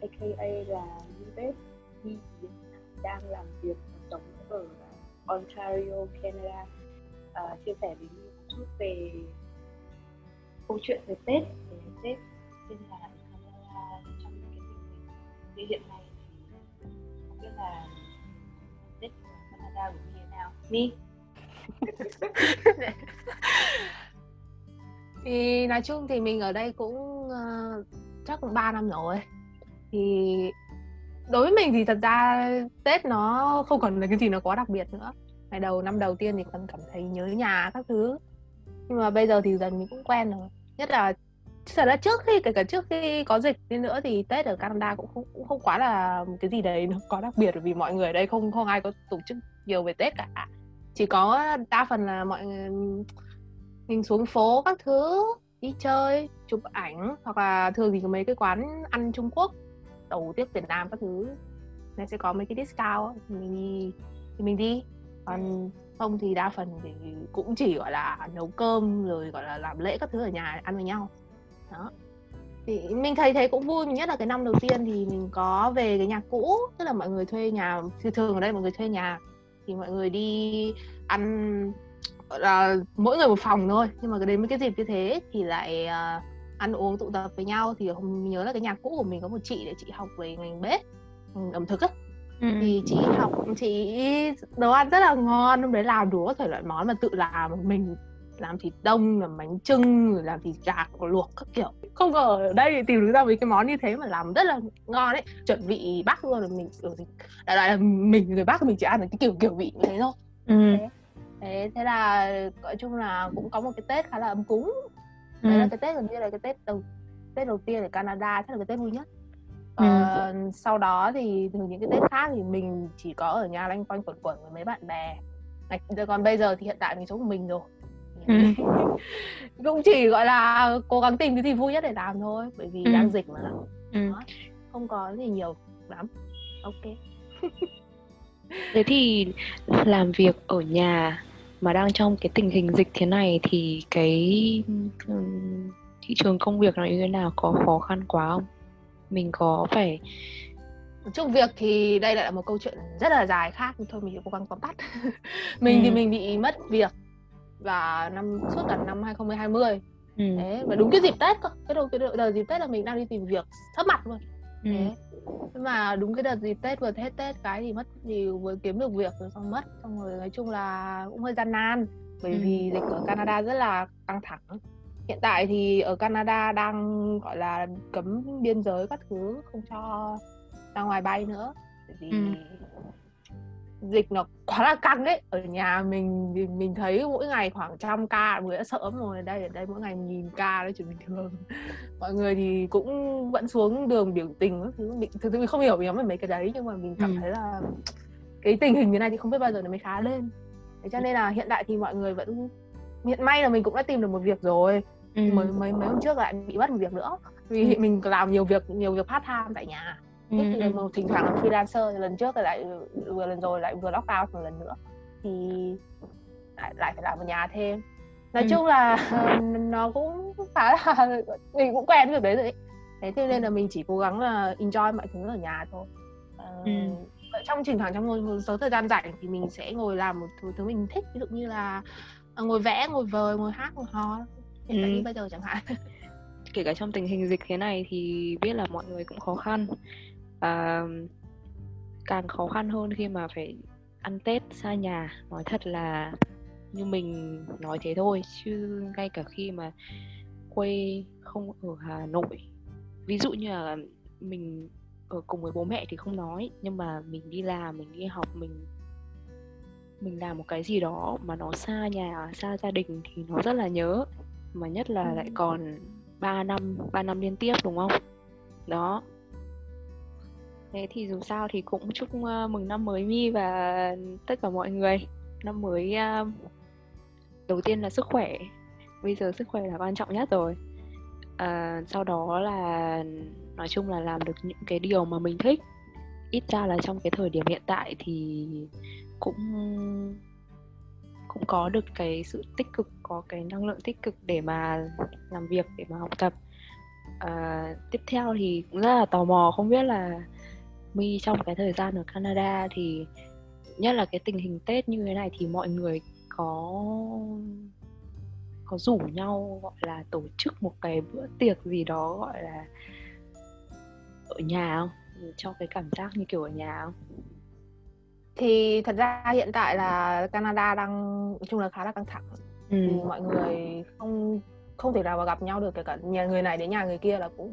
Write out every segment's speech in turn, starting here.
aka là Yvette Nhi đang làm việc và sống ở Ontario, Canada. À, chia sẻ với mình một chút về câu chuyện về Tết về Tết trên là Canada trong cái tình hình như hiện nay thì không biết là Tết ở Canada của như thế nào. Mi thì nói chung thì mình ở đây cũng uh, chắc cũng 3 năm rồi thì đối với mình thì thật ra Tết nó không còn là cái gì nó quá đặc biệt nữa. Ngày đầu, năm đầu tiên thì còn cảm thấy nhớ nhà các thứ. Nhưng mà bây giờ thì dần mình cũng quen rồi. Nhất là, thật ra trước khi, kể cả trước khi có dịch đi nữa thì Tết ở Canada cũng không cũng không quá là một cái gì đấy nó có đặc biệt vì mọi người ở đây không không ai có tổ chức nhiều về Tết cả. Chỉ có đa phần là mọi người ừ, mình xuống phố các thứ, đi chơi, chụp ảnh hoặc là thường thì có mấy cái quán ăn Trung Quốc đầu tiếp Việt Nam các thứ nên sẽ có mấy cái discount thì mình đi thì mình đi. Còn không thì đa phần thì cũng chỉ gọi là nấu cơm rồi gọi là làm lễ các thứ ở nhà ăn với nhau. Đó. Thì mình thấy thấy cũng vui nhất là cái năm đầu tiên thì mình có về cái nhà cũ tức là mọi người thuê nhà thường thường ở đây mọi người thuê nhà thì mọi người đi ăn là mỗi người một phòng thôi. Nhưng mà đến mấy cái dịp như thế thì lại uh, ăn uống tụ tập với nhau thì nhớ là cái nhà cũ của mình có một chị để chị học về ngành bếp ẩm thực á. Ừ. thì chị học chị nấu ăn rất là ngon lúc đấy làm đủ các thể loại món mà tự làm mình làm thịt đông làm bánh trưng làm thịt gà luộc các kiểu. Không ngờ ở đây thì tìm được ra mấy cái món như thế mà làm rất là ngon đấy chuẩn vị bắc luôn rồi mình ừ, đại loại là mình người bắc mình chỉ ăn được cái kiểu kiểu vị như thế thôi. Ừ. thế, thế thế là nói chung là cũng có một cái tết khá là ấm cúng đấy ừ. là cái tết gần như là cái tết đầu tết đầu tiên ở canada chắc là cái tết vui nhất ừ. ờ, sau đó thì từ những cái tết khác thì mình chỉ có ở nhà lanh quanh quẩn quẩn với mấy bạn bè còn bây giờ thì hiện tại mình sống của mình rồi ừ. cũng chỉ gọi là cố gắng tìm cái gì vui nhất để làm thôi bởi vì ừ. đang dịch mà ừ. Đó, không có gì nhiều lắm ok thế thì làm việc ở nhà mà đang trong cái tình hình dịch thế này thì cái thị trường công việc nó như thế nào có khó khăn quá không mình có phải chung việc thì đây lại là một câu chuyện rất là dài khác thôi mình cố gắng tóm tắt mình ừ. thì mình bị mất việc và năm suốt cả năm 2020 ừ. thế và đúng cái dịp tết cơ cái đầu cái đợt dịp tết là mình đang đi tìm việc thấp mặt luôn ừ. thế nhưng mà đúng cái đợt dịp tết vừa hết tết cái thì mất thì vừa kiếm được việc rồi xong mất xong rồi nói chung là cũng hơi gian nan bởi ừ. vì dịch ở Canada rất là căng thẳng hiện tại thì ở Canada đang gọi là cấm biên giới các thứ không cho ra ngoài bay nữa. Bởi vì ừ. dịch nó quá là căng ấy. Ở nhà mình thì mình thấy mỗi ngày khoảng trăm ca người đã sợ lắm rồi. Đây ở đây mỗi ngày nhìn ca đấy chuyện bình thường. Mọi người thì cũng vẫn xuống đường biểu tình các thứ. Mình thực sự mình không hiểu lắm về mấy cái đấy nhưng mà mình cảm ừ. thấy là cái tình hình như này thì không biết bao giờ nó mới khá lên. Thế cho nên là hiện tại thì mọi người vẫn hiện may là mình cũng đã tìm được một việc rồi ừ. mới mấy mấy hôm trước lại bị mất một việc nữa vì ừ. mình làm nhiều việc nhiều việc part time tại nhà ừ. thì một thỉnh thoảng là freelancer lần trước lại vừa lần rồi lại vừa lockdown một lần nữa thì lại lại phải làm ở nhà thêm nói ừ. chung là nó cũng khá là mình cũng quen việc đấy rồi đấy thế thế nên là mình chỉ cố gắng là enjoy mọi thứ ở nhà thôi uh, ừ. trong thỉnh thoảng trong một số thời gian rảnh thì mình sẽ ngồi làm một thứ, thứ mình thích ví dụ như là ngồi vẽ ngồi vời ngồi hát ngồi hò hiện tại ừ. như bây giờ chẳng hạn. Kể cả trong tình hình dịch thế này thì biết là mọi người cũng khó khăn. À, càng khó khăn hơn khi mà phải ăn tết xa nhà nói thật là như mình nói thế thôi chứ ngay cả khi mà quê không ở hà nội. Ví dụ như là mình ở cùng với bố mẹ thì không nói nhưng mà mình đi làm mình đi học mình mình làm một cái gì đó mà nó xa nhà xa gia đình thì nó rất là nhớ mà nhất là lại còn 3 năm 3 năm liên tiếp đúng không? Đó. Thế thì dù sao thì cũng chúc uh, mừng năm mới mi và tất cả mọi người. Năm mới uh, đầu tiên là sức khỏe. Bây giờ sức khỏe là quan trọng nhất rồi. Uh, sau đó là nói chung là làm được những cái điều mà mình thích. Ít ra là trong cái thời điểm hiện tại thì cũng cũng có được cái sự tích cực có cái năng lượng tích cực để mà làm việc để mà học tập. À, tiếp theo thì cũng rất là tò mò không biết là mi trong cái thời gian ở Canada thì nhất là cái tình hình Tết như thế này thì mọi người có có rủ nhau gọi là tổ chức một cái bữa tiệc gì đó gọi là ở nhà không? Cho cái cảm giác như kiểu ở nhà không? Thì thật ra hiện tại là Canada đang nói chung là khá là căng thẳng ừ. mọi người không không thể nào mà gặp nhau được kể cả nhà người này đến nhà người kia là cũng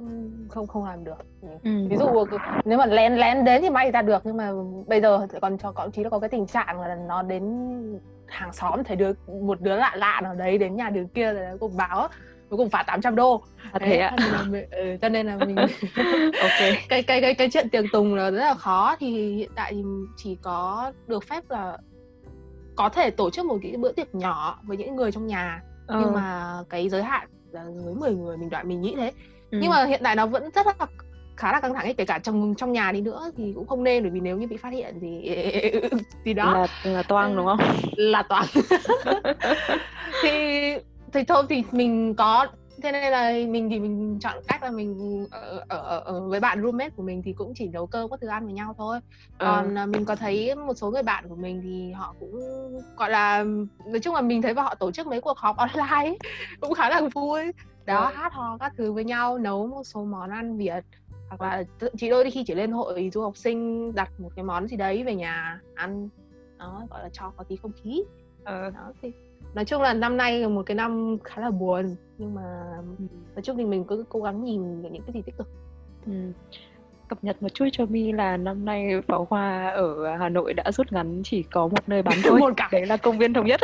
không không làm được ừ. ví dụ nếu mà lén lén đến thì may ra được nhưng mà bây giờ còn cho thậm chí là có cái tình trạng là nó đến hàng xóm thấy đứa một đứa lạ lạ nào đấy đến nhà đứa kia rồi cũng báo cuối cùng phạt 800 đô. À, thế ạ. à? ừ, cho nên là mình ok. Cái cái cái cái chuyện tiệc tùng là rất là khó. Thì hiện tại thì chỉ có được phép là có thể tổ chức một cái bữa tiệc nhỏ với những người trong nhà. Ừ. nhưng mà cái giới hạn là dưới 10 người mình đoạn mình nghĩ thế. Ừ. nhưng mà hiện tại nó vẫn rất là khá là căng thẳng ấy kể cả trong trong nhà đi nữa thì cũng không nên bởi vì nếu như bị phát hiện thì thì đó. Là, là toang đúng không? Là toang. Thì thì thôi thì mình có thế nên là mình thì mình chọn cách là mình ở, ở, ở với bạn roommate của mình thì cũng chỉ nấu cơm có thức ăn với nhau thôi ờ. còn ừ. mình có thấy một số người bạn của mình thì họ cũng gọi là nói chung là mình thấy và họ tổ chức mấy cuộc họp online cũng khá là vui đó ừ. hát hò các thứ với nhau nấu một số món ăn việt hoặc là chỉ đôi khi chỉ lên hội du học sinh đặt một cái món gì đấy về nhà ăn đó gọi là cho có tí không khí ừ. đó thì nói chung là năm nay một cái năm khá là buồn nhưng mà ừ. nói chung thì mình cứ cố gắng nhìn những cái gì tích cực. Ừ. cập nhật một chút cho mi là năm nay pháo hoa ở Hà Nội đã rút ngắn chỉ có một nơi bắn thôi. Một cả. đấy là công viên thống nhất.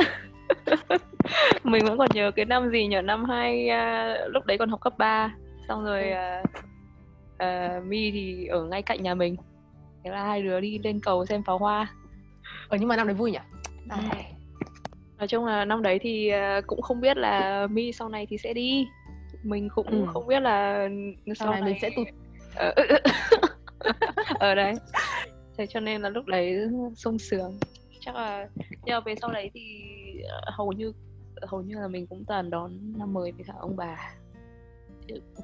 Mình vẫn còn nhớ cái năm gì nhỉ? Năm hai uh, lúc đấy còn học cấp 3 xong rồi uh, uh, mi thì ở ngay cạnh nhà mình. Thế là hai đứa đi lên cầu xem pháo hoa. Ờ nhưng mà năm đấy vui nhỉ? À nói chung là năm đấy thì ờ, cũng không biết là mi sau này thì sẽ đi. Mình cũng ừ. không biết là sau, sau này, này mình sẽ tụt. Ở ở đấy. Thế cho nên là lúc đấy sung sướng. Chắc là nhưng mà về sau đấy thì ờ, hầu như hầu như là mình cũng toàn đón năm mới với cả ông bà.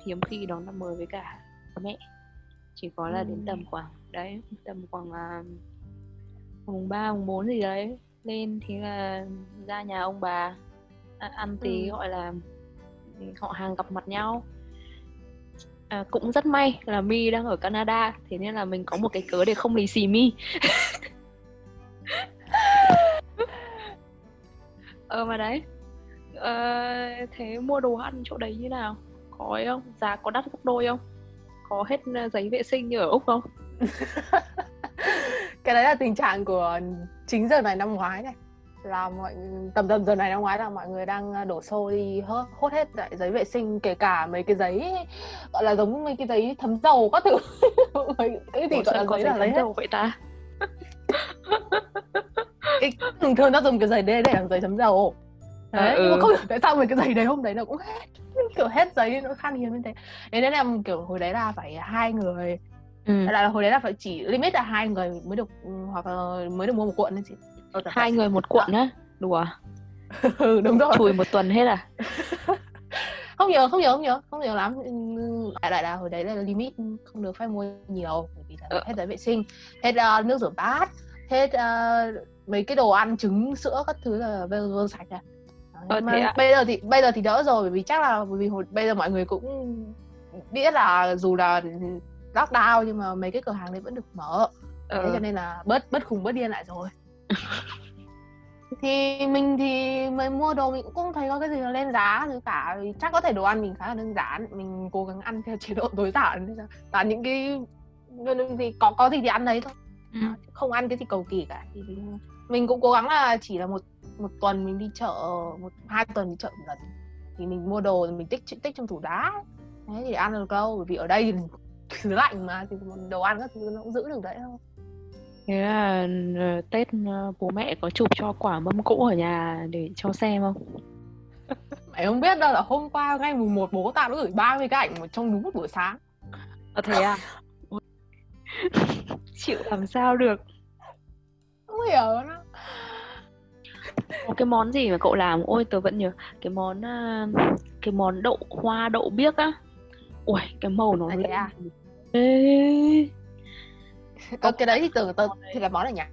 Hiếm khi đón năm mới với cả mẹ. Chỉ có là đến tầm khoảng đấy tầm khoảng uh, mùng ba mùng bốn gì đấy lên thì là ra nhà ông bà ăn tí ừ. gọi là họ hàng gặp mặt nhau. À, cũng rất may là mi đang ở Canada thế nên là mình có một cái cớ để không lì xì mi ờ mà đấy ờ, thế mua đồ ăn chỗ đấy như nào? Có ấy không? Giá có đắt gấp đôi không? Có hết ờ, giấy vệ sinh như ở úc không? Cái đấy là tình trạng của chính giờ này năm ngoái này là mọi tầm tầm giờ này năm ngoái là mọi người đang ờ, đổ xô đi hốt, hốt hết lại giấy vệ sinh kể cả mấy cái giấy gọi là giống mấy cái giấy thấm dầu các thứ cái gì gọi là giấy là lấy dầu vậy ta cái, thường thường ta dùng cái giấy đấy để làm giấy thấm dầu đấy à, ừ. nhưng mà ừ. không hiểu tại sao mấy cái giấy đấy hôm đấy nó cũng hết kiểu hết giấy nó khan hiếm như thế thế nên là kiểu hồi đấy là phải hai người ừ. là hồi đấy là phải chỉ limit là hai người mới được hoặc là mới được mua một cuộn nên chị. Hai người một cuộn á? Đùa ừ, đúng rồi. Chùi một tuần hết à? Không nhớ không nhớ không nhớ không nhớ lắm. Đại đại là hồi đấy là limit không được phép mua nhiều bởi vì là ừ. hết giấy vệ sinh hết uh, nước rửa bát hết uh, mấy cái đồ ăn trứng sữa các thứ là bây giờ sạch rồi ờ, mà bây giờ thì bây giờ thì đỡ rồi bởi vì chắc là bởi vì hồi, bây giờ mọi người cũng biết là dù là lockdown nhưng mà mấy cái cửa hàng đấy vẫn được mở. Ừ. thế cho nên là bớt bớt khùng bớt điên lại rồi. Thì mình thì mới mua đồ mình cũng không thấy có cái gì là lên giá thứ cả. Chắc có thể đồ ăn mình khá là đơn giản. Mình cố gắng ăn theo chế độ tối giản. Là những cái gì có có gì thì ăn đấy thôi. Ừ. không ăn cái gì cầu kỳ cả. Thì mình cũng cố gắng là chỉ là một một tuần mình đi chợ một hai tuần đi chợ một lần. Thì mình mua đồ mình tích tích trong tủ đá. Thế thì ăn được lâu bởi vì ở đây thì xứ lạnh mà thì đồ ăn các thứ nó cũng giữ được đấy thôi Thế là ờ, Tết ờ, bố mẹ có chụp cho quả mâm cỗ ở nhà để cho xem không? Mẹ không biết đâu là hôm qua ngay mùng 1 bố tao đã gửi 30 cái ảnh trong đúng một buổi sáng. À, thế à? Chịu làm sao được? Không hiểu nó. Một cái món gì mà cậu làm ôi tớ vẫn nhớ cái món cái món đậu hoa đậu biếc á ui cái màu nó À, thế à? Ờ, cái đấy thì tưởng tớ thì là món ở nhà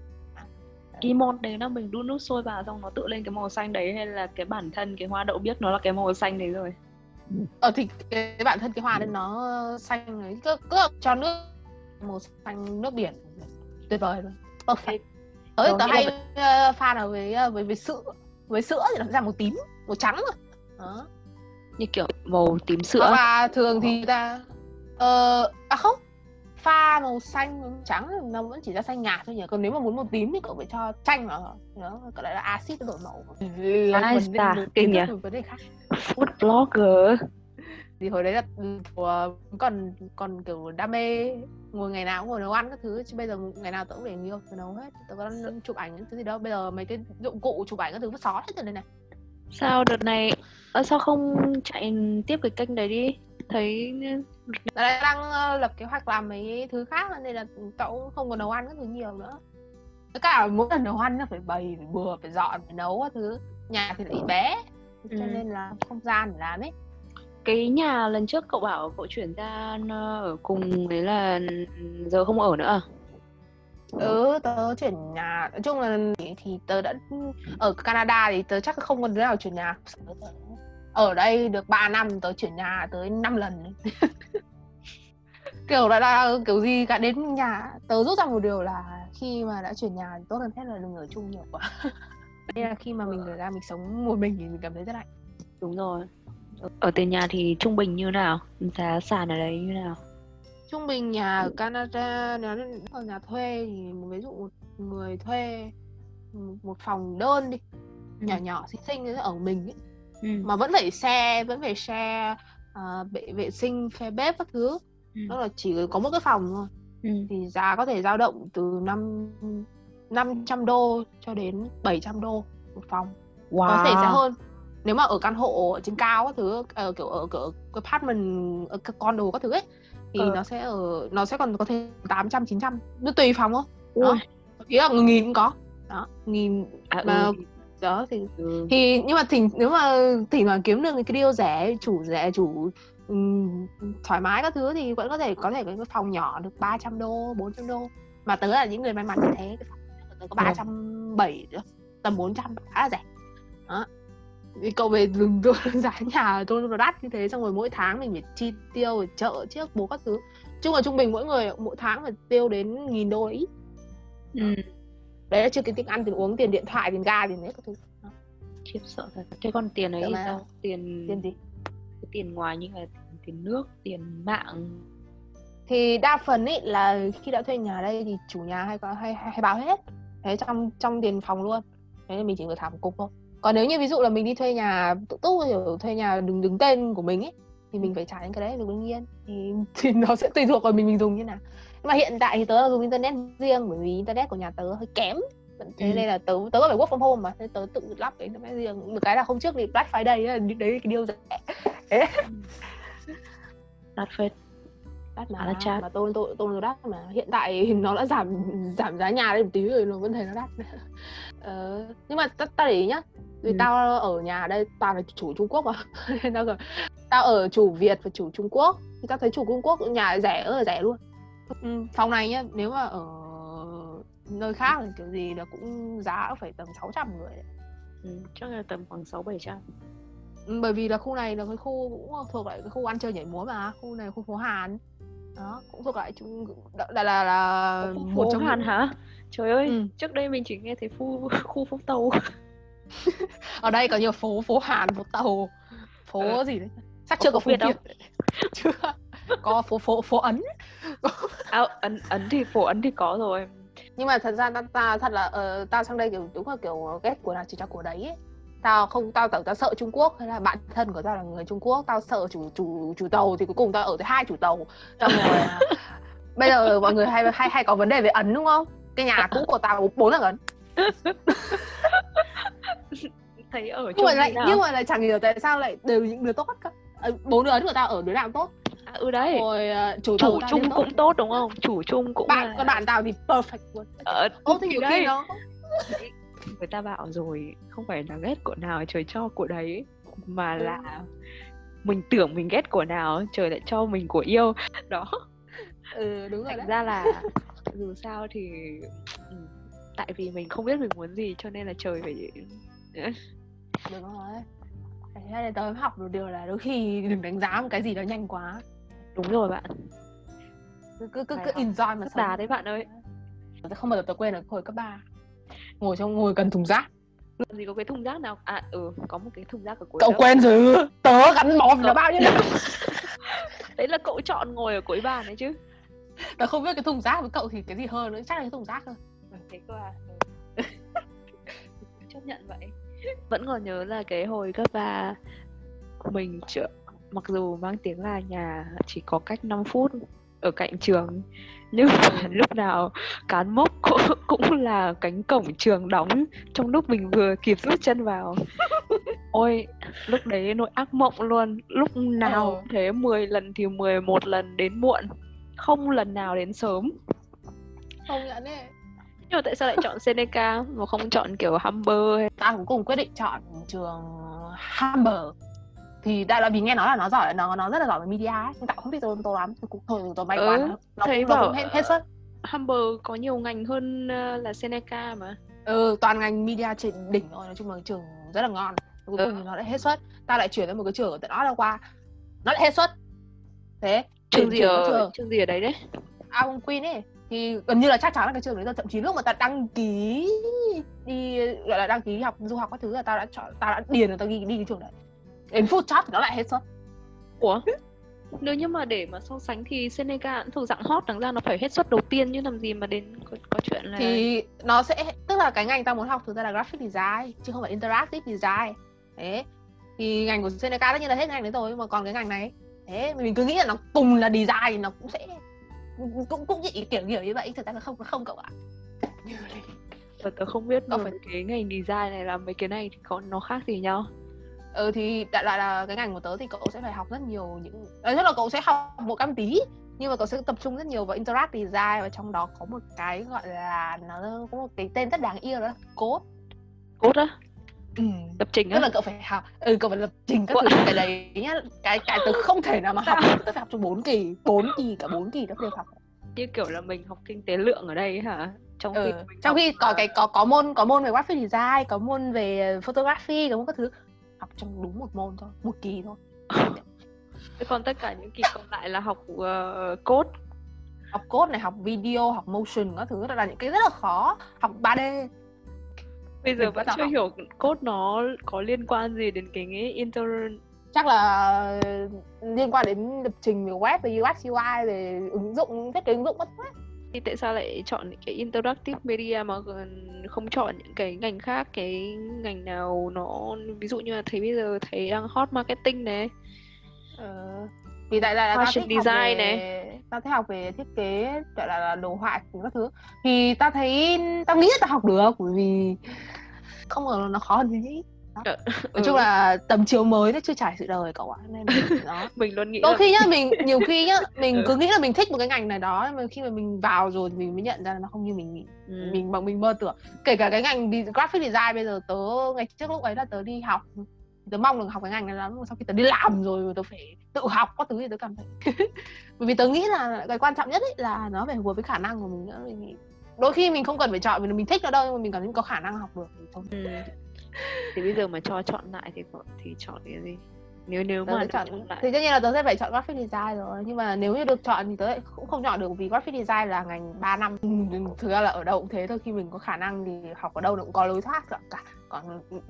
cái món đấy là mình đun nước sôi vào xong nó tự lên cái màu xanh đấy hay là cái bản thân cái hoa đậu biếc nó là cái màu xanh đấy rồi? Ờ thì cái bản thân cái hoa nên nó xanh ấy cứ, cứ cho nước màu xanh nước biển. Tuyệt vời luôn. Perfect tới tớ hay là uh, pha nào với với với sữa. Với sữa thì nó ra màu tím màu trắng. Rồi đó. Như kiểu màu tím sữa. Là thường thì ta ờ à không pha màu xanh màu trắng nó vẫn chỉ ra xanh nhạt thôi nhỉ. Còn nếu mà muốn màu tím thì cậu phải cho chanh vào. Nó gọi là axit nó đổi màu. Là kiến kinh nhỉ? về vấn đề khác. Food blogger. Thì hồi đấy là ừ, của còn còn kiểu đam mê ngồi ngày nào cũng ngồi nấu ăn các thứ chứ bây giờ ngày nào tớ cũng để người yêu tớ nấu hết. Tớ có chụp ảnh những thứ gì đâu bây giờ mấy cái dụng cụ chụp ảnh các thứ vứt xó hết rồi đây này. Sao đợt này ờ, sao không chạy tiếp cái kênh đấy đi? Thấy Này đang ờ, lập kế hoạch làm mấy thứ khác nên là cậu cũng không có nấu ăn các thứ nhiều nữa tất cả mỗi lần nấu ăn nó phải bày phải bừa phải dọn phải nấu các thứ nhà thì lại bé cho Ừ. nên là không gian để làm ấy cái nhà lần trước cậu bảo cậu chuyển ra ở cùng đấy là giờ không ở nữa à? ừ tớ chuyển nhà nói chung là thì tớ đã ở Canada thì tớ chắc không còn đứa nào chuyển nhà ở đây được 3 năm tớ chuyển nhà tới 5 lần. Kiểu là, là kiểu gì cả đến nhà. Tớ rút ra một điều là khi mà đã chuyển nhà thì tốt hơn hết là đừng ở chung nhiều quá. Nên là khi mà mình ở ra mình sống một mình thì mình cảm thấy rất lạnh đúng rồi. Ở tiền nhà thì trung bình như nào? Giá sàn ở đấy như nào? Trung bình nhà ở Canada nếu ở nhà thuê thì ví dụ một người thuê một phòng đơn đi nhỏ nhỏ xinh xinh ở mình ấy, ừ. mà vẫn phải xe vẫn phải xe uh, vệ, vệ sinh phe bếp các thứ Ừ. đó là chỉ có một cái phòng thôi Ừ. thì giá có thể dao động từ năm 500 đô cho đến 700 đô một phòng wow. có thể sẽ hơn nếu mà ở căn hộ ở trên cao các thứ ở kiểu ở kiểu cái apartment ở cái condo các thứ ấy thì Ờ. nó sẽ ở nó sẽ còn có thể 800 900 nó tùy phòng thôi đó ý là nghìn cũng có đó nghìn à, mà ừ. Đó thì ừ. thì nhưng mà thỉnh nếu mà thỉnh thoảng kiếm được cái deal rẻ chủ rẻ chủ ừm, thoải mái các thứ thì vẫn có thể có thể có cái phòng nhỏ được 300 đô 400 đô mà tớ là những người may mắn như thế cái phòng tớ có Ừ. 370 nữa, tầm 400 khá là rẻ đó thì cậu về dừng giá nhà tôi nó đắt như thế xong rồi mỗi tháng mình phải chi tiêu rồi chợ chiếc bố các thứ chung là trung bình mỗi người mỗi tháng phải tiêu đến nghìn đô ít ừ. Đấy là chưa cái tiền ăn tiền uống tiền điện thoại tiền ga tiền hết các thứ. Khiếp sợ thật. Thế còn tiền ấy thì sao? Tiền tiền gì? Cái tiền ngoài như là tiền nước tiền mạng. Thì đa phần ý là khi đã thuê nhà đây thì chủ nhà hay có hay hay, hay báo hết. Thế trong trong tiền phòng luôn. Thế nên mình chỉ việc thả một cục thôi. Còn nếu như ví dụ là mình đi thuê nhà tự túc kiểu thuê nhà đứng đứng tên của mình ấy thì mình phải trả những cái đấy được đương nhiên. Thì thì nó sẽ tùy thuộc vào mình mình dùng như nào mà hiện tại thì tớ là dùng internet riêng bởi vì internet của nhà tớ hơi kém. Thế Ừ. nên là tớ tớ phải work from home mà thế tớ tự lắp cái internet riêng. Được cái là hôm trước thì Black Friday ấy, đấy cái điều rẻ. Đắt phết. Đắt mà là chát. mà tôi tôi tôi nó đắt mà. Hiện tại nó đã giảm giảm giá nhà lên một tí rồi nó vẫn thấy nó đắt. Ờ, nhưng mà ta, ta để ý nhá. Vì Ừ. tao ở nhà ở đây toàn là chủ Trung Quốc mà. Nên tao tao ở chủ Việt và chủ Trung Quốc. Thì tao thấy chủ Trung Quốc nhà rẻ là rẻ luôn ừ, phòng này nhá nếu mà ở nơi khác thì kiểu gì là cũng giá phải tầm 600 người đấy. ừ. chắc là tầm khoảng sáu bảy trăm Ừ, bởi vì là khu này là cái khu cũng thuộc lại cái khu ăn chơi nhảy múa mà khu này là khu phố Hàn đó cũng thuộc lại chung là là là một một trong Hàn những- hả trời ơi Ừ. trước đây mình chỉ nghe thấy khu khu phúc tàu ở đây có nhiều phố phố Hàn phố tàu phố Ờ. gì đấy chắc Có chưa có phố phố Việt Việt, không? chưa có phố phố phố Ấn à, ấn ấn thì phổ ấn thì có rồi. Nhưng mà thật ra ta, ta thật là ờ, tao sang đây kiểu đúng là kiểu ghét của nào chỉ cho của đấy ấy. tao không tao tưởng tao sợ Trung Quốc hay là bạn thân của tao là người Trung Quốc tao sợ chủ chủ chủ tàu thì cuối cùng tao ở tới hai chủ tàu. Xong rồi à, bây giờ mọi người hay hay hay có vấn đề về ấn đúng không? Cái nhà cũ của tao bốn là ấn. Thấy ở nhưng mà lại nào? nhưng mà lại chẳng hiểu tại sao lại đều những đứa tốt cả. Ờ, bốn đứa ấn của tao ở đứa nào tốt ừ đấy. Rồi ờ, chủ chủ tao chung cũng tốt. tốt đúng không? Chủ chung cũng bạn là... bạn tao thì perfect luôn. Ờ, ô thì nhiều đấy. khi nó người ta bảo rồi không phải là ghét của nào trời cho của đấy mà Ừ. là mình tưởng mình ghét của nào trời lại cho mình của yêu. Đó. Ừ đúng rồi thành đấy. ra là dù sao thì ừ, tại vì mình không biết mình muốn gì cho nên là trời phải đúng rồi. Thế nên tớ học được điều là đôi khi đừng đánh giá một cái gì đó nhanh quá đúng rồi bạn. Cứ cứ cứ, cứ enjoy mà đà đấy bạn ơi. Tớ không bao giờ tớ quên được hồi cấp 3 ngồi trong ngồi gần thùng rác. Làm gì có cái thùng rác nào? À ừ có một cái thùng rác ở cuối cậu lớp. quên rồi. Tớ gắn bó với nó bao nhiêu năm? Đấy là cậu chọn ngồi ở cuối bàn đấy chứ. Tớ không biết cái thùng rác với cậu thì cái gì hơn nữa. Chắc là cái thùng rác thôi. Ừ, thế cơ à? Ừ. chấp nhận vậy. Vẫn còn nhớ là cái hồi cấp 3 mình chưa mặc dù mang tiếng là nhà chỉ có cách 5 phút ở cạnh trường nhưng mà lúc nào cán mốc cũng, cũng là cánh cổng trường đóng trong lúc mình vừa kịp rút chân vào. Ôi lúc đấy nỗi ác mộng luôn. Lúc nào cũng thế 10 lần thì 11 lần đến muộn không lần nào đến sớm. Không nhận ấy nhưng mà tại sao lại chọn Seneca mà không chọn kiểu Humber hay ta cũng cùng quyết định chọn trường Hammer thì đại là vì nghe nói là nó giỏi nó nó rất là giỏi về media ấy. Nhưng tao không biết tôi lắm. Cũng thôi tôi may Ừ, quá nó, nó, thấy cũng, nó bảo, hết, hết suất Humber có nhiều ngành hơn ờ, là Seneca mà. Ừ, toàn ngành media trên đỉnh rồi nói chung là trường rất là ngon. Cuối Ừ. cùng thì nó lại hết suất. Ta lại chuyển đến một cái trường ở tận đó qua. Nó lại hết suất. Thế trường gì ở trường. trường gì ở đấy đấy? Algon Queen ấy. Thì gần như là chắc chắn là cái trường đấy thậm chí lúc mà ta đăng ký đi gọi là đăng ký học du học các thứ là tao đã chọn tao đã điền rồi tao ghi đi cái trường đấy đến phút chót nó lại hết suất Ủa? Nếu như mà để mà so sánh thì Seneca cũng thuộc dạng hot đáng ra nó phải hết suất đầu tiên chứ làm gì mà đến có, có chuyện là thì nó sẽ tức là cái ngành tao muốn học thực ra là graphic design chứ không phải interactive design. Thế thì ngành của Seneca tất nhiên là hết ngành đấy rồi nhưng mà còn cái ngành này thế mình cứ nghĩ là nó cùng là design nó cũng sẽ cũng cũng chỉ kiểu kiểu như vậy thực ra là không không cậu ạ. Tớ, tớ không biết mà phải- cái ngành design này là mấy cái này thì có nó khác gì nhau ừ thì đại loại là cái ngành của tớ thì cậu sẽ phải học rất nhiều những nói chung là cậu sẽ học một cam tí nhưng mà cậu sẽ tập trung rất nhiều vào interactive design và trong đó có một cái gọi là nó có một cái tên rất đáng yêu đó là code. Cốt á? Ừ. lập trình tức á là cậu phải học ừ cậu phải lập trình các thứ cái đấy nhá cái cái tớ không thể nào mà học tớ phải học trong 4 kỳ 4 kỳ cả 4 kỳ tớ đều học. Như kiểu là mình học kinh tế lượng ở đây hả? Trong khi ừ. mình trong khi có cái có có môn có môn về graphic design có môn về photography có môn các thứ học trong đúng một môn thôi một kỳ thôi còn tất cả những kỳ còn lại là học uh, code học code này học video học motion các thứ là những cái rất là khó học 3D bây giờ Mình vẫn chưa học. hiểu code nó có liên quan gì đến cái nghĩa inter chắc là liên quan đến lập trình về web về UX UI về ứng dụng thiết kế ứng dụng thứ ấy. Thì tại sao lại chọn cái interactive media mà không chọn những cái ngành khác cái ngành nào nó ví dụ như là thấy bây giờ thấy đang hot marketing này? Ờ, vì tại là, là tao thích design về, này. tao thích học về thiết kế gọi là, là đồ họa các thứ. Thì tao thấy tao nghĩ là tao học được bởi vì không ngờ nó khó hơn như nghĩ nói Ừ. chung là tầm chiều mới nó chưa trải sự đời cậu ạ nên đó mình luôn nghĩ đôi là khi nhá mình nhiều khi nhá mình Ừ. cứ nghĩ là mình thích một cái ngành này đó nhưng mà khi mà mình vào rồi thì mình mới nhận ra là nó không như mình nghĩ ừ. mình bằng mình mơ tưởng kể cả cái ngành graphic design bây giờ tớ ngày trước lúc ấy là tớ đi học tớ mong được học cái ngành này lắm sau khi tớ đi làm rồi tớ phải tự học các thứ thì tớ cảm thấy bởi vì tớ nghĩ là cái quan trọng nhất ấy là nó phải phù hợp với khả năng của mình nữa Mình- đôi khi mình không cần phải chọn vì mình thích nó đâu nhưng mà mình cảm thấy mình có khả năng học được thì thôi ừ. Thì bây giờ mà cho chọn lại thì thì chọn cái gì? Nếu nếu tớ mà chọn lại. Thì tất nhiên là tớ sẽ phải chọn graphic design rồi nhưng mà nếu như được chọn thì tớ cũng không chọn được vì graphic design là ngành 3 năm. Thực ra là ở đâu cũng thế thôi khi mình có khả năng thì học ở đâu cũng có lối thoát cả cả còn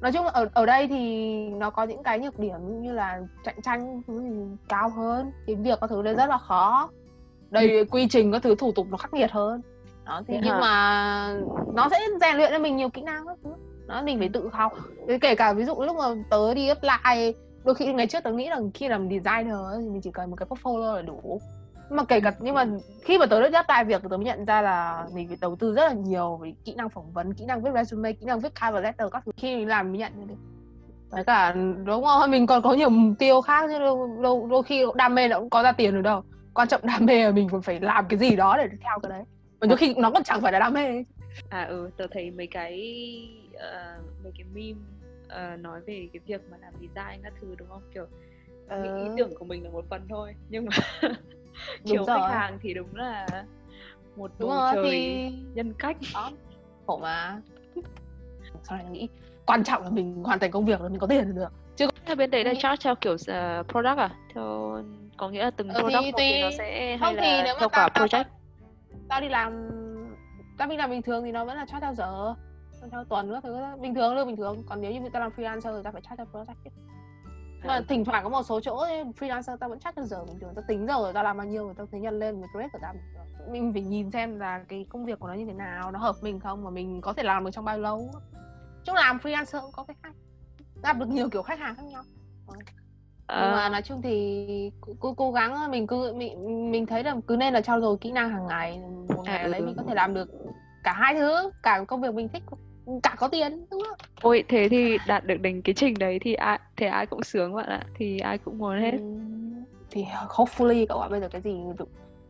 nói chung ở ở đây thì nó có những cái nhược điểm như là cạnh tranh thứ thì cao hơn cái việc có thứ đấy rất là khó. Đây quy trình có thứ thủ tục nó khắc nghiệt hơn. Đó thì nhưng hả? mà nó sẽ rèn luyện cho mình nhiều kỹ năng các thứ đó mình phải tự học. Thế kể cả ví dụ lúc mà tớ đi apply đôi khi ngày trước tớ nghĩ là khi làm designer thì mình chỉ cần một cái portfolio là đủ. Nhưng mà kể cả nhưng mà khi mà tớ đi apply việc tớ mới nhận ra là mình phải đầu tư rất là nhiều về kỹ năng phỏng vấn kỹ năng viết resume kỹ năng viết cover letter các thứ. Khi mình làm mới nhận được. Với cả đúng rồi mình còn có nhiều mục tiêu khác chứ đâu, đâu, đôi khi đam mê nó cũng có ra tiền được đâu. Quan trọng đam mê là mình còn phải làm cái gì đó để theo cái đấy. Và đôi khi nó còn chẳng phải là đam mê à ừ tớ thấy mấy cái ờ, mấy cái meme uh, nói về cái việc mà làm design các thứ đúng không kiểu Ờ. ý tưởng của mình là một phần thôi nhưng mà Đúng chiều khách rồi. hàng thì đúng là một đúng rồi trời thì nhân cách đó khổ mà sau này nghĩ quan trọng là mình hoàn thành công việc là mình có tiền được Thế bên đấy là Nghĩ- charge theo kiểu uh, product à? Theo có nghĩa là từng Ờ, product thì một thì nó sẽ hay không thì là nếu mà theo cả project? tao đi làm tao đi làm bình thường thì nó vẫn là charge theo giờ. Theo tuần nữa thứ. Bình thường lương bình thường. Còn nếu như tao làm freelancer thì tao phải charge theo project mà À, thỉnh thoảng có một số chỗ ấy, freelancer tao vẫn theo giờ bình thường. Tao tính giờ tao làm bao nhiêu rồi tao thấy nhân lên với rate của thường. mình phải nhìn xem là cái công việc của nó như thế nào nó hợp mình không mà mình có thể làm được trong bao lâu. Chung làm freelancer cũng có cái hay gặp được nhiều kiểu khách hàng khác nhau. Nhưng mà ờ, nói chung thì cố, cố, gắng mình cứ mình mình thấy là cứ nên là trau dồi kỹ năng hàng ngày. Một À, ngày ở đấy ừ. mình có thể làm được cả hai thứ cả công việc mình thích cả có tiền đúng không? Ôi thế thì đạt được đến cái trình đấy thì ai thế ai cũng sướng bạn ạ thì ai cũng muốn hết. Ừ, thì hopefully cậu ạ bây giờ cái gì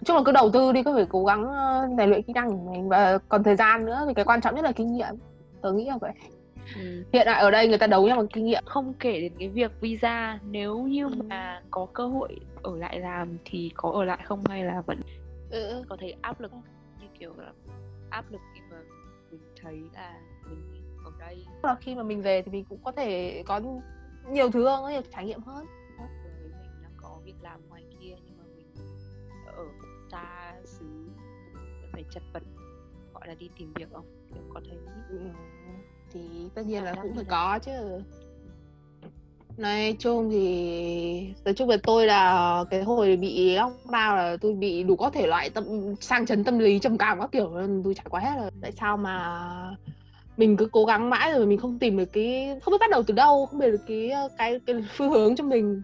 chung là cứ đầu tư đi cứ phải cố gắng ờ, rèn luyện kỹ năng của mình. Và còn thời gian nữa thì cái quan trọng nhất là kinh nghiệm. Tớ nghĩ là vậy. Ừ. hiện tại ở đây người ta đấu nhau bằng kinh nghiệm. Không kể đến cái việc visa nếu như Ừ. mà có cơ hội ở lại làm thì có ở lại không hay là vẫn ừ. có thấy áp lực như kiểu là áp lực khi mà mình thấy là mình ở đây. Là khi mà mình về thì mình cũng có thể có nhiều thứ hơn có nhiều trải nghiệm hơn. Với mình là có việc làm ngoài kia nhưng mà mình ở xa xứ vẫn phải chật vật gọi là đi tìm việc không? Kiểu có thấy. Ừ, thì tất nhiên là cũng phải có chứ nói chung thì nói chung với tôi là cái hồi bị lockdown là tôi bị đủ có thể loại tâm sang chấn tâm lý trầm cảm các kiểu nên tôi trải qua hết rồi. Tại sao mà mình cứ cố gắng mãi rồi mình không tìm được cái không biết bắt đầu từ đâu không biết được cái cái cái phương hướng cho mình.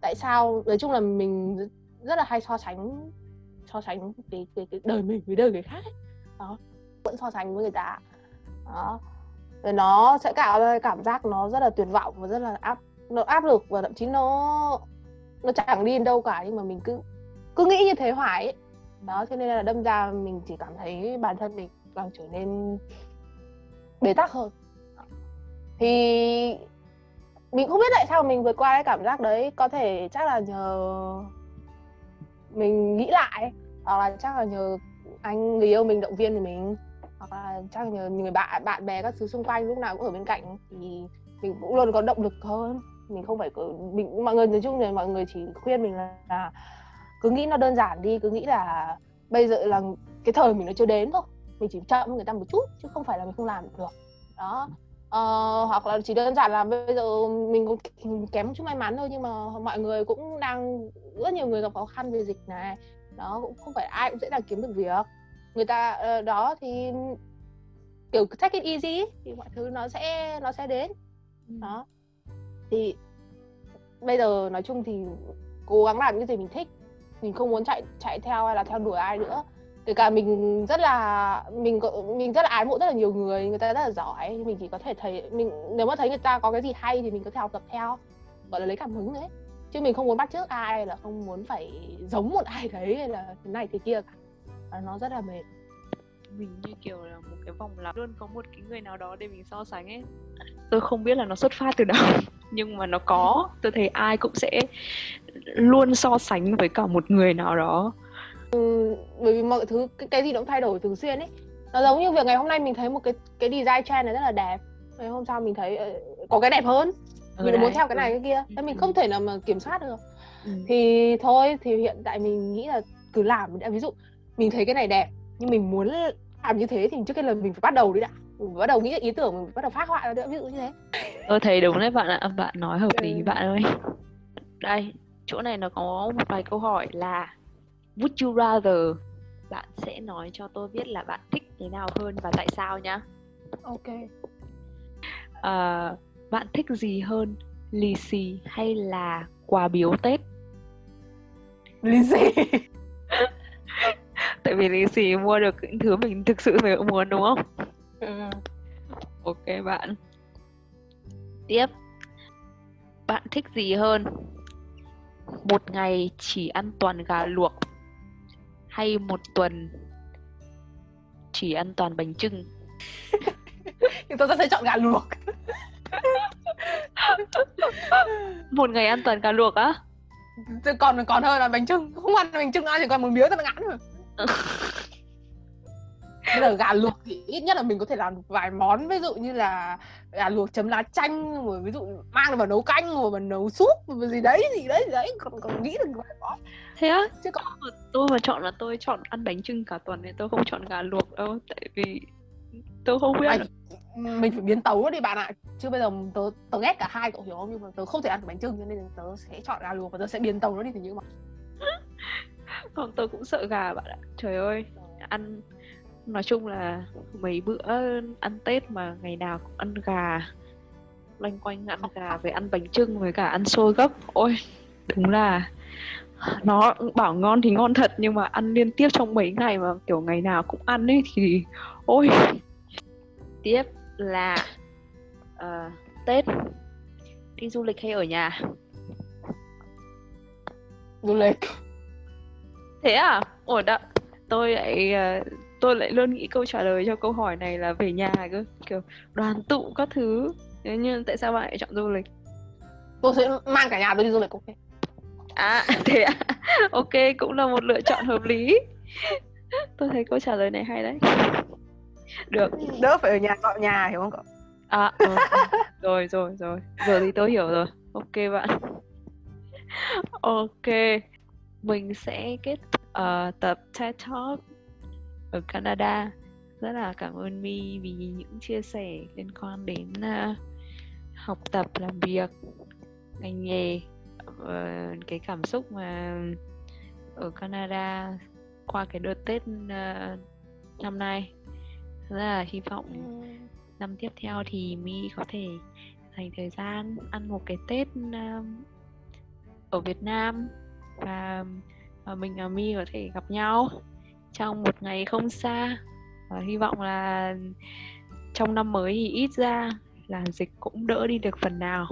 Tại sao nói chung là mình rất là hay so sánh so sánh cái cái, cái đời mình với đời người khác ấy. đó vẫn so sánh với người ta. Đó rồi nó sẽ tạo ra cảm giác nó rất là tuyệt vọng và rất là áp nó áp lực và thậm chí nó nó chẳng đi đâu cả, nhưng mà mình cứ cứ nghĩ như thế hoài ấy. đó, cho nên là đâm ra mình chỉ cảm thấy bản thân mình càng trở nên bế tắc hơn. Thì mình không biết tại sao mình vượt qua cái cảm giác đấy. Có thể chắc là nhờ mình nghĩ lại, hoặc là chắc là nhờ anh, người yêu mình, động viên thì mình, hoặc là chắc là nhờ người bạn bạn bè các thứ xung quanh lúc nào cũng ở bên cạnh thì mình cũng luôn có động lực hơn mình không phải mình mọi người nói chung là mọi người chỉ khuyên mình là, là cứ nghĩ nó đơn giản đi cứ nghĩ là bây giờ là cái thời mình nó chưa đến thôi. Mình chỉ chậm người ta một chút chứ không phải là mình không làm được. Đó. Ờ, hoặc là chỉ đơn giản là bây giờ mình cũng kém một chút may mắn thôi nhưng mà mọi người cũng đang rất nhiều người gặp khó khăn về dịch này. Đó cũng không phải ai cũng dễ dàng kiếm được việc. Người ta ờ, đó thì kiểu take it easy thì mọi thứ nó sẽ nó sẽ đến. Đó thì bây giờ nói chung thì cố gắng làm những cái gì mình thích. Mình không muốn chạy chạy theo hay là theo đuổi ai nữa. Kể cả mình rất là, mình có- mình rất là ái mộ rất là nhiều người người ta rất là giỏi. Mình chỉ có thể thấy, mình, nếu mà thấy người ta có cái gì hay thì mình có thể học tập theo. Gọi là lấy cảm hứng đấy chứ mình không muốn bắt chước ai là không muốn phải giống một ai đấy, hay là thế này, thế kia cả. Nó rất là mệt mình như kiểu là một cái vòng lặp luôn có một cái người nào đó để mình so sánh ấy. Tôi không biết là nó xuất phát từ đâu nhưng mà nó có. Tôi thấy ai cũng sẽ luôn so sánh với cả một người nào đó. Bởi vì mọi thứ cái, cái gì nó cũng thay đổi thường xuyên ấy. Nó giống như việc ngày hôm nay mình thấy một cái cái design trend này rất là đẹp. Ngày hôm sau mình thấy ờ, có cái đẹp hơn. Ừ, mình muốn đấy, theo cái này ừ. cái kia. Nên mình Ừ. không thể nào mà kiểm soát được. Ừ. thì thôi thì hiện tại mình nghĩ là cứ làm. Ví dụ mình thấy cái này đẹp nhưng mình muốn làm như thế thì trước tiên là mình phải bắt đầu đi đã. Mình bắt đầu nghĩ ý tưởng mình bắt đầu phát họa ra nữa ví dụ như thế. Tôi thấy đúng đấy bạn ạ. Bạn nói hợp lý Ừ. bạn ơi. Đây chỗ này nó có một vài câu hỏi là would you rather? Bạn sẽ nói cho tôi biết là bạn thích thế nào hơn và tại sao nhá. Ok. Ờ, bạn thích gì hơn lì xì hay là quà biếu tết? Lý gì tại vì lì xì mua được những thứ mình thực sự mình muốn đúng không? Ừ. ok bạn. Tiếp. Bạn thích gì hơn? Một ngày chỉ ăn toàn gà luộc hay một tuần chỉ ăn toàn bánh chưng? Thì tôi sẽ chọn gà luộc. Một ngày ăn toàn gà luộc á? Còn còn hơn là bánh trưng không ăn bánh trưng ai chỉ còn một miếng tao ngắn rồi Giờ gà luộc thì ít nhất là mình có thể làm vài món. Ví dụ như là gà luộc chấm lá chanh rồi ví dụ mang vào nấu canh rồi vào nấu súp rồi gì đấy gì đấy gì đấy. Còn còn nghĩ được vài món. Thế á? Chứ còn tôi mà chọn là tôi chọn ăn bánh trưng cả tuần thì tôi không chọn gà luộc đâu. Tại vì tôi không biết Ai, mình phải biến tấu nó đi bạn ạ. Chứ bây giờ tớ tớ ghét cả hai cậu hiểu không? Nhưng mà tớ không thể ăn bánh trưng cho nên tớ sẽ chọn gà luộc và tớ sẽ biến tấu nó đi thành những món còn tôi cũng sợ gà bạn ạ. Trời ơi ăn nói chung là mấy bữa ăn tết mà ngày nào cũng ăn gà. Loanh quanh ăn gà với ăn bánh trưng với cả ăn xôi gấp ôi đúng là nó bảo ngon thì ngon thật nhưng mà ăn liên tiếp trong mấy ngày mà kiểu ngày nào cũng ăn ấy thì ôi. Tiếp là uh, tết. Đi du lịch hay ở nhà? Du lịch thế à? Ủa đã tôi lại uh, tôi lại luôn nghĩ câu trả lời cho câu hỏi này là về nhà cơ. Kiểu đoàn tụ các thứ. Thế nhưng tại sao bạn lại chọn du lịch? Tôi sẽ mang cả nhà tôi đi du lịch ok. À thế à? Ok cũng là một lựa chọn hợp lý. Tôi thấy câu trả lời này hay đấy. Được. Đỡ phải ở nhà dọn nhà hiểu không cậu? À ừ. rồi rồi rồi. Giờ thì tôi hiểu rồi. Ok bạn. Ok. Mình sẽ kết uh, tập TED Talk ở Canada rất là cảm ơn Mi vì những chia sẻ liên quan đến uh, học tập làm việc ngành nghề uh, cái cảm xúc mà ở Canada qua cái đợt Tết uh, năm nay rất là hy vọng ừ. năm tiếp theo thì Mi có thể dành thời gian ăn một cái Tết uh, ở Việt Nam và, và mình và Mi có thể gặp nhau trong một ngày không xa. Và hy vọng là trong năm mới thì ít ra là dịch cũng đỡ đi được phần nào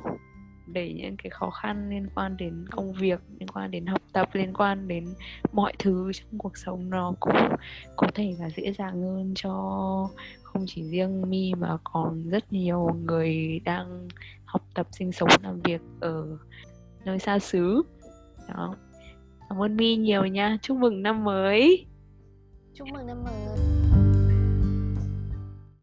để những cái khó khăn liên quan đến công việc, liên quan đến học tập, liên quan đến mọi thứ trong cuộc sống nó cũng có thể là dễ dàng hơn cho không chỉ riêng mi mà còn rất nhiều người đang học tập, sinh sống, làm việc ở nơi xa xứ. Đó cảm ơn mi nhiều nha. Chúc mừng năm mới. Chúc mừng năm mới.